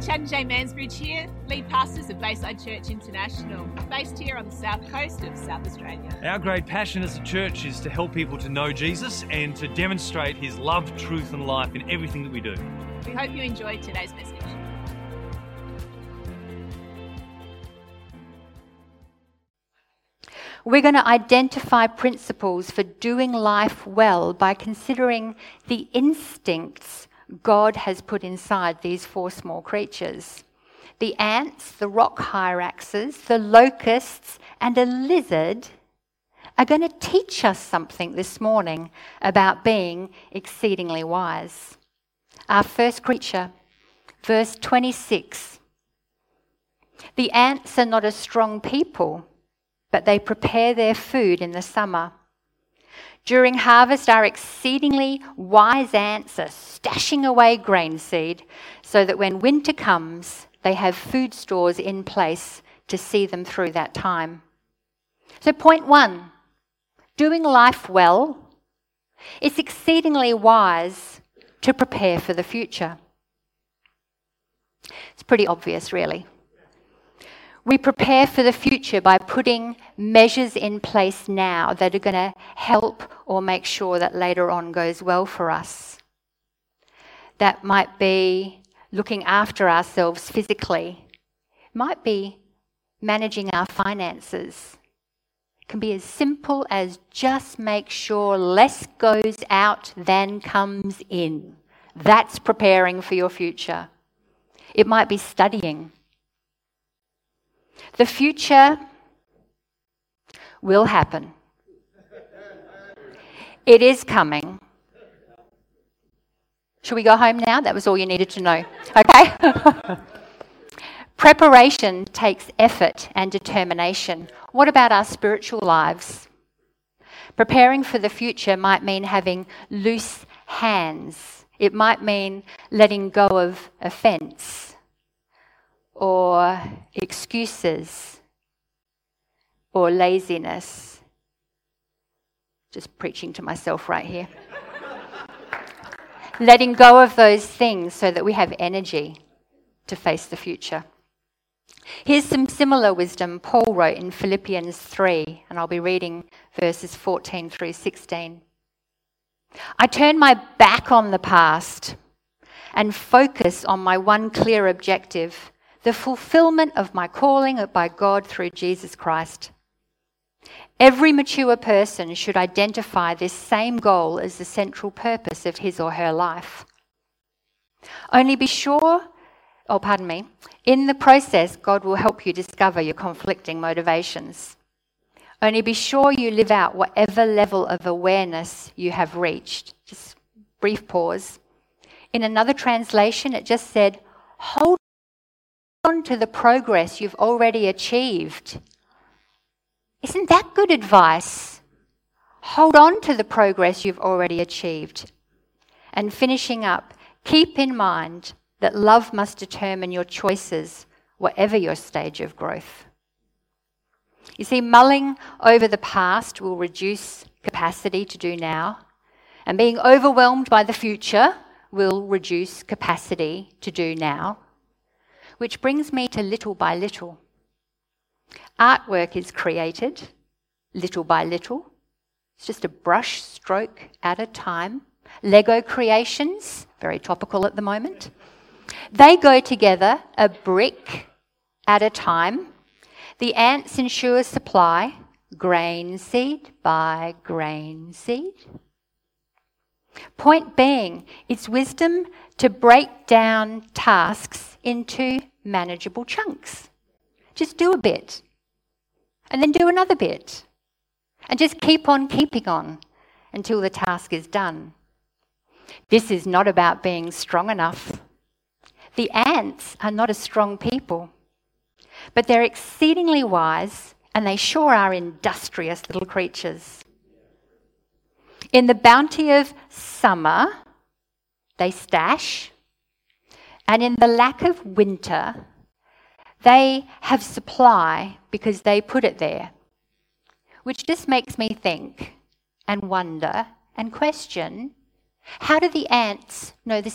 Chad and Jay Mansbridge here, lead pastors of Bayside Church International, based here on the south coast of South Australia. Our great passion as a church is to help people to know Jesus and to demonstrate his love, truth, and life in everything that we do. We hope you enjoyed today's message. We're going to identify principles for doing life well by considering the instincts God has put inside these four small creatures. The ants, the rock hyraxes, the locusts, and a lizard are going to teach us something this morning about being exceedingly wise. Our first creature, verse 26. The ants are not a strong people but they prepare their food in the summer. During harvest, our exceedingly wise ants are stashing away grain seed so that when winter comes, they have food stores in place to see them through that time. So, point one doing life well. It's exceedingly wise to prepare for the future. It's pretty obvious, really. We prepare for the future by putting measures in place now that are going to help or make sure that later on goes well for us. That might be looking after ourselves physically, might be managing our finances. It can be as simple as just make sure less goes out than comes in. That's preparing for your future. It might be studying. The future will happen. It is coming. Should we go home now? That was all you needed to know. Okay? Preparation takes effort and determination. What about our spiritual lives? Preparing for the future might mean having loose hands. It might mean letting go of offence or excuses or laziness. Just preaching to myself right here. Letting go of those things so that we have energy to face the future. Here's some similar wisdom Paul wrote in Philippians 3, and I'll be reading verses 14 through 16. I turn my back on the past and focus on my one clear objective the fulfillment of my calling by God through Jesus Christ. Every mature person should identify this same goal as the central purpose of his or her life. Only be sure, oh, pardon me, in the process, God will help you discover your conflicting motivations. Only be sure you live out whatever level of awareness you have reached. Just brief pause. In another translation, it just said, hold on to the progress you've already achieved. Isn't that good advice? Hold on to the progress you've already achieved. And finishing up, keep in mind that love must determine your choices, whatever your stage of growth. You see, mulling over the past will reduce capacity to do now, and being overwhelmed by the future will reduce capacity to do now. Which brings me to little by little. Artwork is created little by little. It's just a brush stroke at a time. Lego creations, very topical at the moment. They go together a brick at a time. The ants ensure supply, grain seed by grain seed. Point being, it's wisdom to break down tasks into manageable chunks. Just do a bit, and then do another bit, and just keep on keeping on until the task is done. This is not about being strong enough. The ants are not a strong people, but they're exceedingly wise and they sure are industrious little creatures. In the bounty of summer, they stash, and in the lack of winter, they have supply because they put it there. Which just makes me think and wonder and question how do the ants know the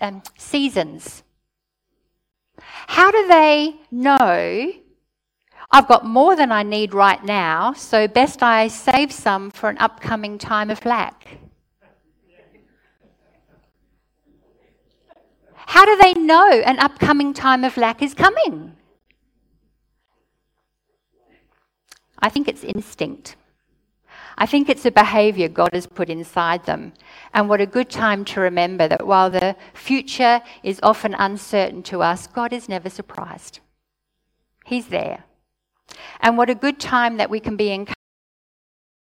um, seasons? How do they know I've got more than I need right now, so best I save some for an upcoming time of lack? How do they know an upcoming time of lack is coming? I think it's instinct. I think it's a behaviour God has put inside them. And what a good time to remember that while the future is often uncertain to us, God is never surprised. He's there. And what a good time that we can be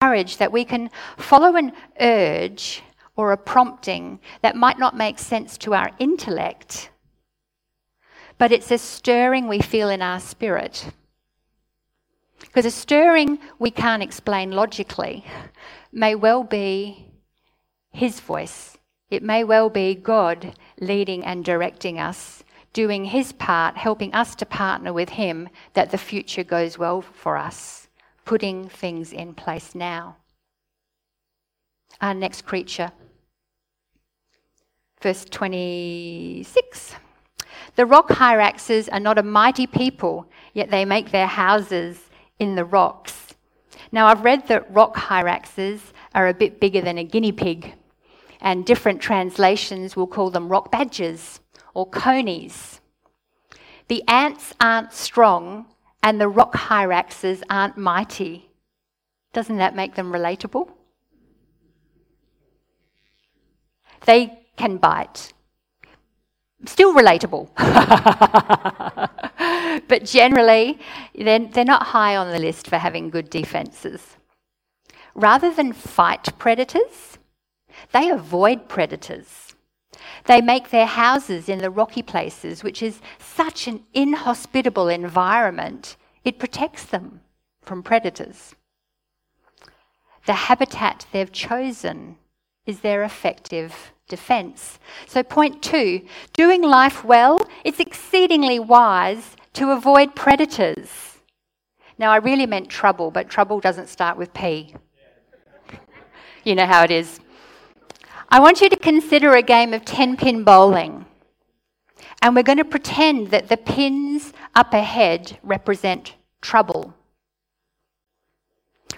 encouraged, that we can follow an urge or a prompting that might not make sense to our intellect, but it's a stirring we feel in our spirit. Because a stirring we can't explain logically may well be His voice. It may well be God leading and directing us doing his part, helping us to partner with him that the future goes well for us, putting things in place now. Our next creature. Verse 26. The rock hyraxes are not a mighty people, yet they make their houses in the rocks. Now, I've read that rock hyraxes are a bit bigger than a guinea pig, and different translations will call them rock badgers or conies. The ants aren't strong and the rock hyraxes aren't mighty. Doesn't that make them relatable? They can bite. Still relatable. but generally, they're, they're not high on the list for having good defences. Rather than fight predators, they avoid predators. They make their houses in the rocky places, which is such an inhospitable environment, it protects them from predators. The habitat they've chosen is their effective defense. So, point two doing life well, it's exceedingly wise to avoid predators. Now, I really meant trouble, but trouble doesn't start with P. You know how it is. I want you to consider a game of 10 pin bowling. And we're going to pretend that the pins up ahead represent trouble.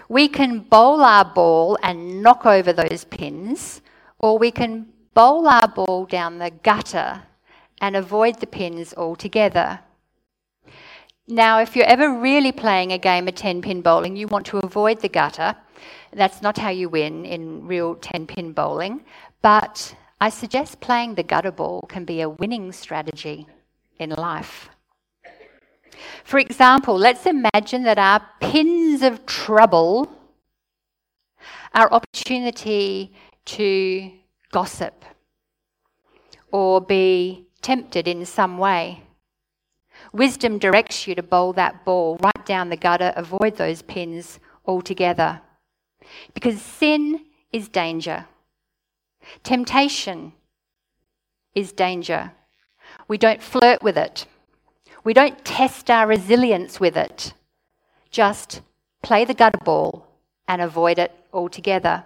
We can bowl our ball and knock over those pins, or we can bowl our ball down the gutter and avoid the pins altogether. Now, if you're ever really playing a game of 10 pin bowling, you want to avoid the gutter. That's not how you win in real 10 pin bowling, but I suggest playing the gutter ball can be a winning strategy in life. For example, let's imagine that our pins of trouble are opportunity to gossip or be tempted in some way. Wisdom directs you to bowl that ball right down the gutter, avoid those pins altogether. Because sin is danger. Temptation is danger. We don't flirt with it. We don't test our resilience with it. Just play the gutter ball and avoid it altogether.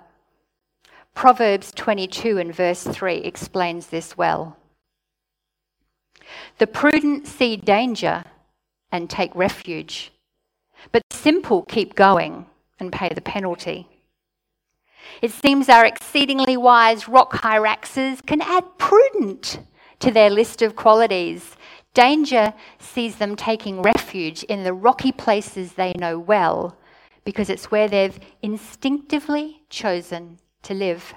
Proverbs 22 and verse 3 explains this well. The prudent see danger and take refuge, but the simple keep going and pay the penalty. It seems our exceedingly wise rock hyraxes can add prudent to their list of qualities. Danger sees them taking refuge in the rocky places they know well because it's where they've instinctively chosen to live.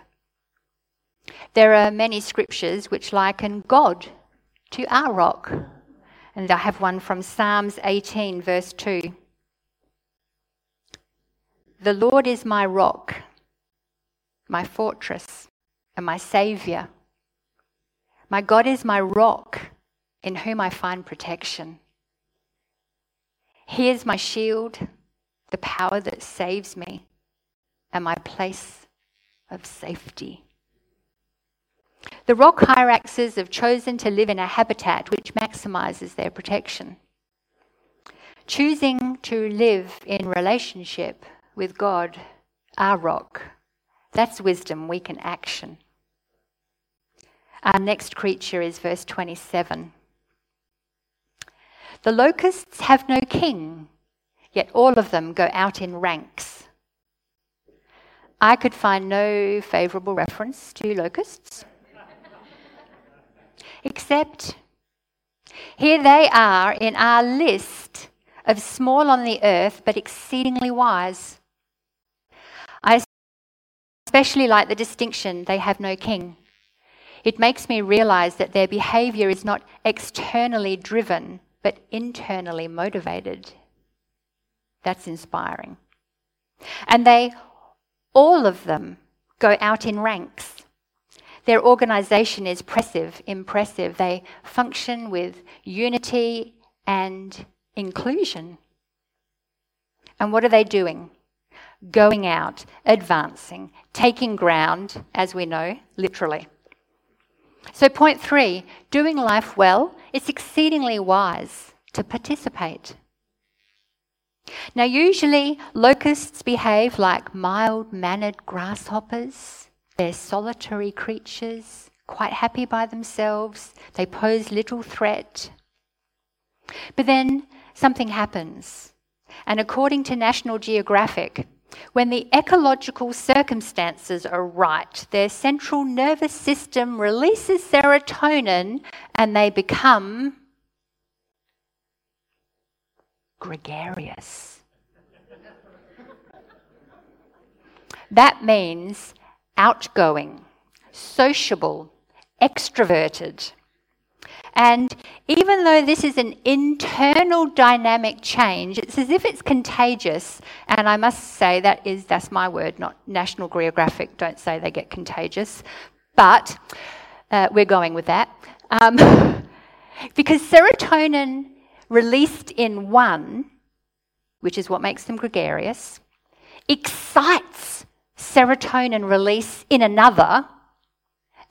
There are many scriptures which liken God to our rock. And I have one from Psalms 18, verse 2. The Lord is my rock my fortress, and my Saviour. My God is my rock in whom I find protection. He is my shield, the power that saves me, and my place of safety. The rock hyraxes have chosen to live in a habitat which maximizes their protection. Choosing to live in relationship with God, our rock, that's wisdom we can action. Our next creature is verse 27. The locusts have no king, yet all of them go out in ranks. I could find no favourable reference to locusts, except here they are in our list of small on the earth but exceedingly wise. I especially like the distinction they have no king. It makes me realize that their behavior is not externally driven but internally motivated. That's inspiring. And they all of them go out in ranks. Their organisation is impressive, impressive. They function with unity and inclusion. And what are they doing? Going out, advancing, taking ground, as we know, literally. So, point three doing life well, it's exceedingly wise to participate. Now, usually locusts behave like mild mannered grasshoppers. They're solitary creatures, quite happy by themselves. They pose little threat. But then something happens. And according to National Geographic, when the ecological circumstances are right, their central nervous system releases serotonin and they become gregarious. that means outgoing, sociable, extroverted. And even though this is an internal dynamic change, it's as if it's contagious. And I must say that is that's my word, not National Geographic. Don't say they get contagious, but uh, we're going with that um, because serotonin released in one, which is what makes them gregarious, excites serotonin release in another,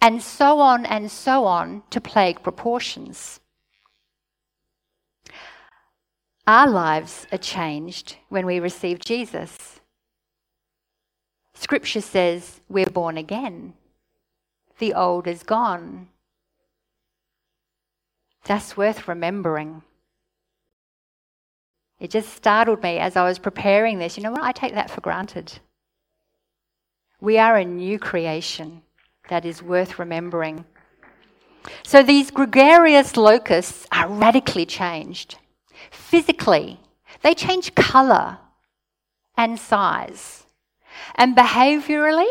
and so on and so on to plague proportions. Our lives are changed when we receive Jesus. Scripture says we're born again. The old is gone. That's worth remembering. It just startled me as I was preparing this. You know what? I take that for granted. We are a new creation that is worth remembering. So these gregarious locusts are radically changed. Physically, they change colour and size. And behaviourally,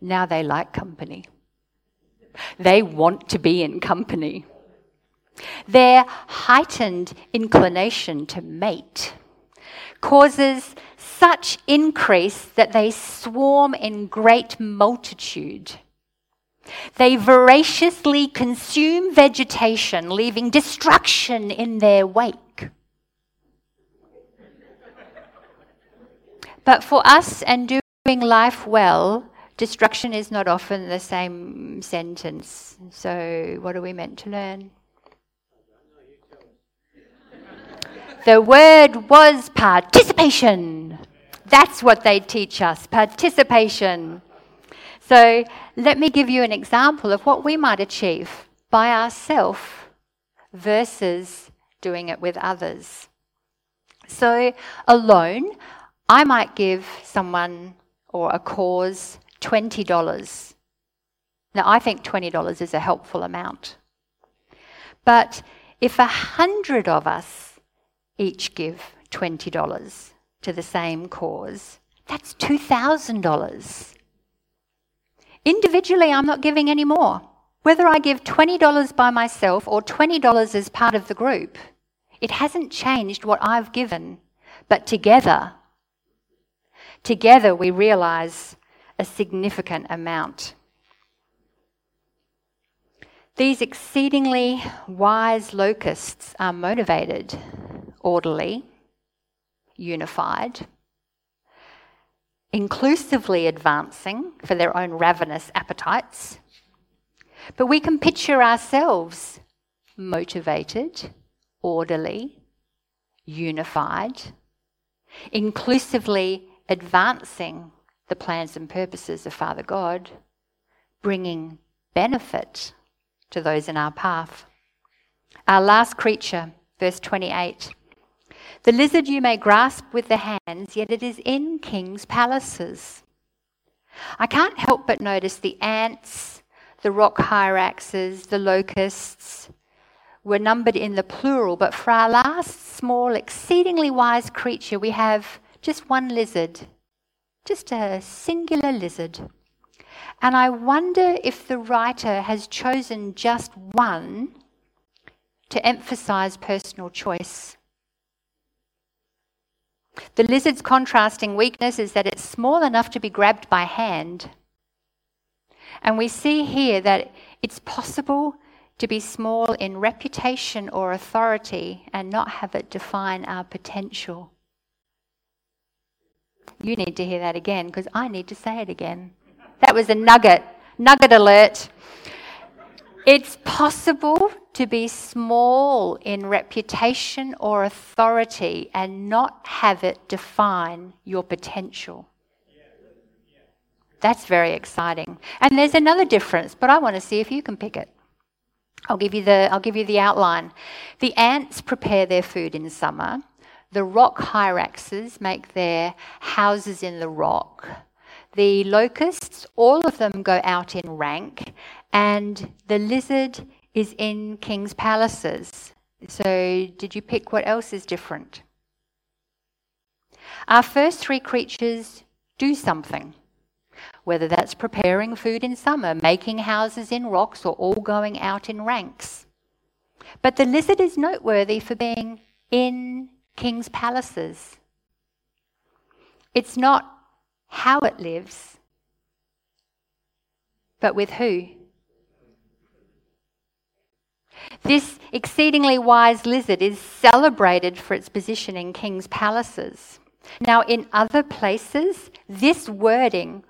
now they like company. They want to be in company. Their heightened inclination to mate causes such increase that they swarm in great multitude. They voraciously consume vegetation, leaving destruction in their wake. But for us and doing life well, destruction is not often the same sentence. So, what are we meant to learn? The word was participation. That's what they teach us participation. So let me give you an example of what we might achieve by ourselves versus doing it with others. So, alone, I might give someone or a cause $20. Now, I think $20 is a helpful amount. But if a hundred of us each give $20, to the same cause, that's $2,000. Individually, I'm not giving any more. Whether I give $20 by myself or $20 as part of the group, it hasn't changed what I've given. But together, together we realize a significant amount. These exceedingly wise locusts are motivated, orderly, unified, inclusively advancing for their own ravenous appetites. But we can picture ourselves motivated, orderly, unified, inclusively advancing the plans and purposes of Father God, bringing benefit to those in our path. Our last creature, verse 28. The lizard you may grasp with the hands, yet it is in kings' palaces. I can't help but notice the ants, the rock hyraxes, the locusts were numbered in the plural, but for our last small, exceedingly wise creature, we have just one lizard, just a singular lizard. And I wonder if the writer has chosen just one to emphasize personal choice. The lizard's contrasting weakness is that it's small enough to be grabbed by hand. And we see here that it's possible to be small in reputation or authority and not have it define our potential. You need to hear that again because I need to say it again. That was a nugget, nugget alert. It's possible to be small in reputation or authority and not have it define your potential. That's very exciting. And there's another difference, but I want to see if you can pick it. I'll give you the, I'll give you the outline. The ants prepare their food in summer. The rock hyraxes make their houses in the rock. The locusts, all of them go out in rank, and the lizard is in king's palaces. So, did you pick what else is different? Our first three creatures do something, whether that's preparing food in summer, making houses in rocks, or all going out in ranks. But the lizard is noteworthy for being in king's palaces. It's not how it lives, but with who? This exceedingly wise lizard is celebrated for its position in king's palaces. Now, in other places, this wording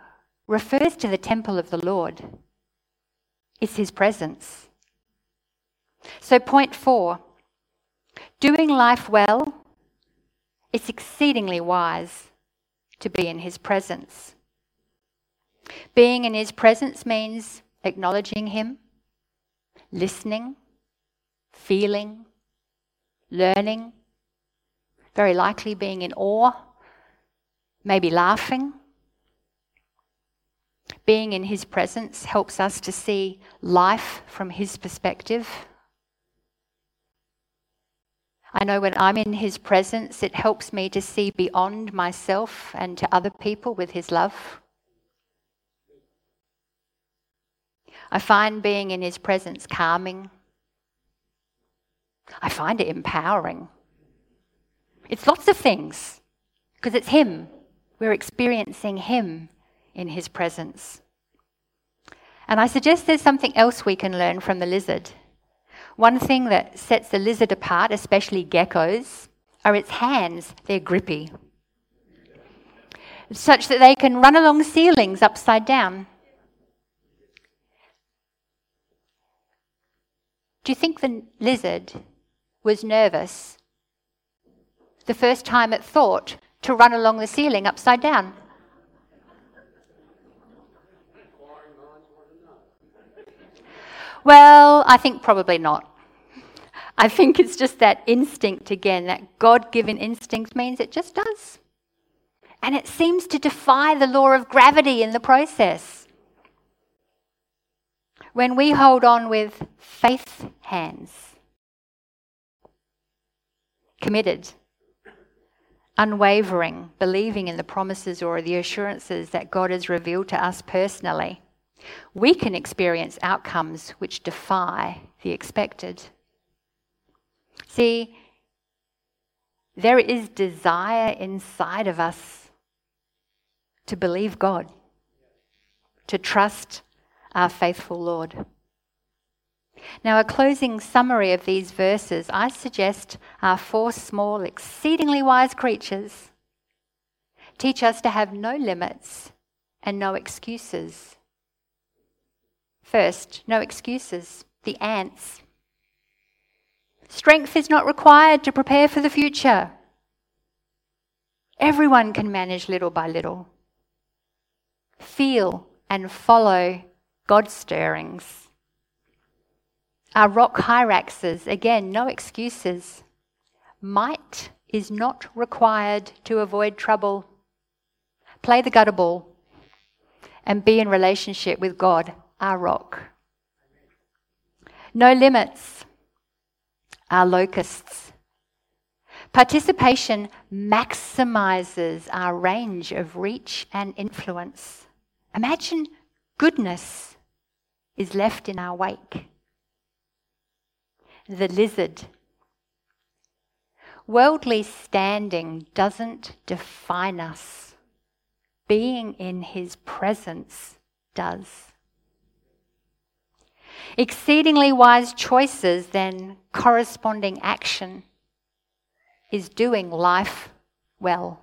refers to the temple of the Lord, it's his presence. So, point four doing life well, it's exceedingly wise to be in his presence. Being in his presence means acknowledging him, listening, feeling, learning, very likely being in awe, maybe laughing. Being in his presence helps us to see life from his perspective. I know when I'm in his presence, it helps me to see beyond myself and to other people with his love. I find being in his presence calming, I find it empowering. It's lots of things because it's Him. We're experiencing Him in His presence. And I suggest there's something else we can learn from the lizard. One thing that sets the lizard apart, especially geckos, are its hands. They're grippy, such that they can run along ceilings upside down. Do you think the lizard was nervous the first time it thought to run along the ceiling upside down. Well, I think probably not. I think it's just that instinct again, that God given instinct means it just does. And it seems to defy the law of gravity in the process. When we hold on with faith hands, committed, unwavering, believing in the promises or the assurances that God has revealed to us personally, we can experience outcomes which defy the expected. See, there is desire inside of us to believe God, to trust our faithful Lord. Now, a closing summary of these verses, I suggest are four small, exceedingly wise creatures. Teach us to have no limits and no excuses. First, no excuses. The ants. Strength is not required to prepare for the future. Everyone can manage little by little. Feel and follow God's stirrings Our rock hyraxes, again, no excuses. Might is not required to avoid trouble. Play the gutter ball and be in relationship with God, our rock. No limits, our locusts. Participation maximizes our range of reach and influence. Imagine goodness is left in our wake. The lizard. Worldly standing doesn't define us, being in his presence does. Exceedingly wise choices, then corresponding action is doing life well.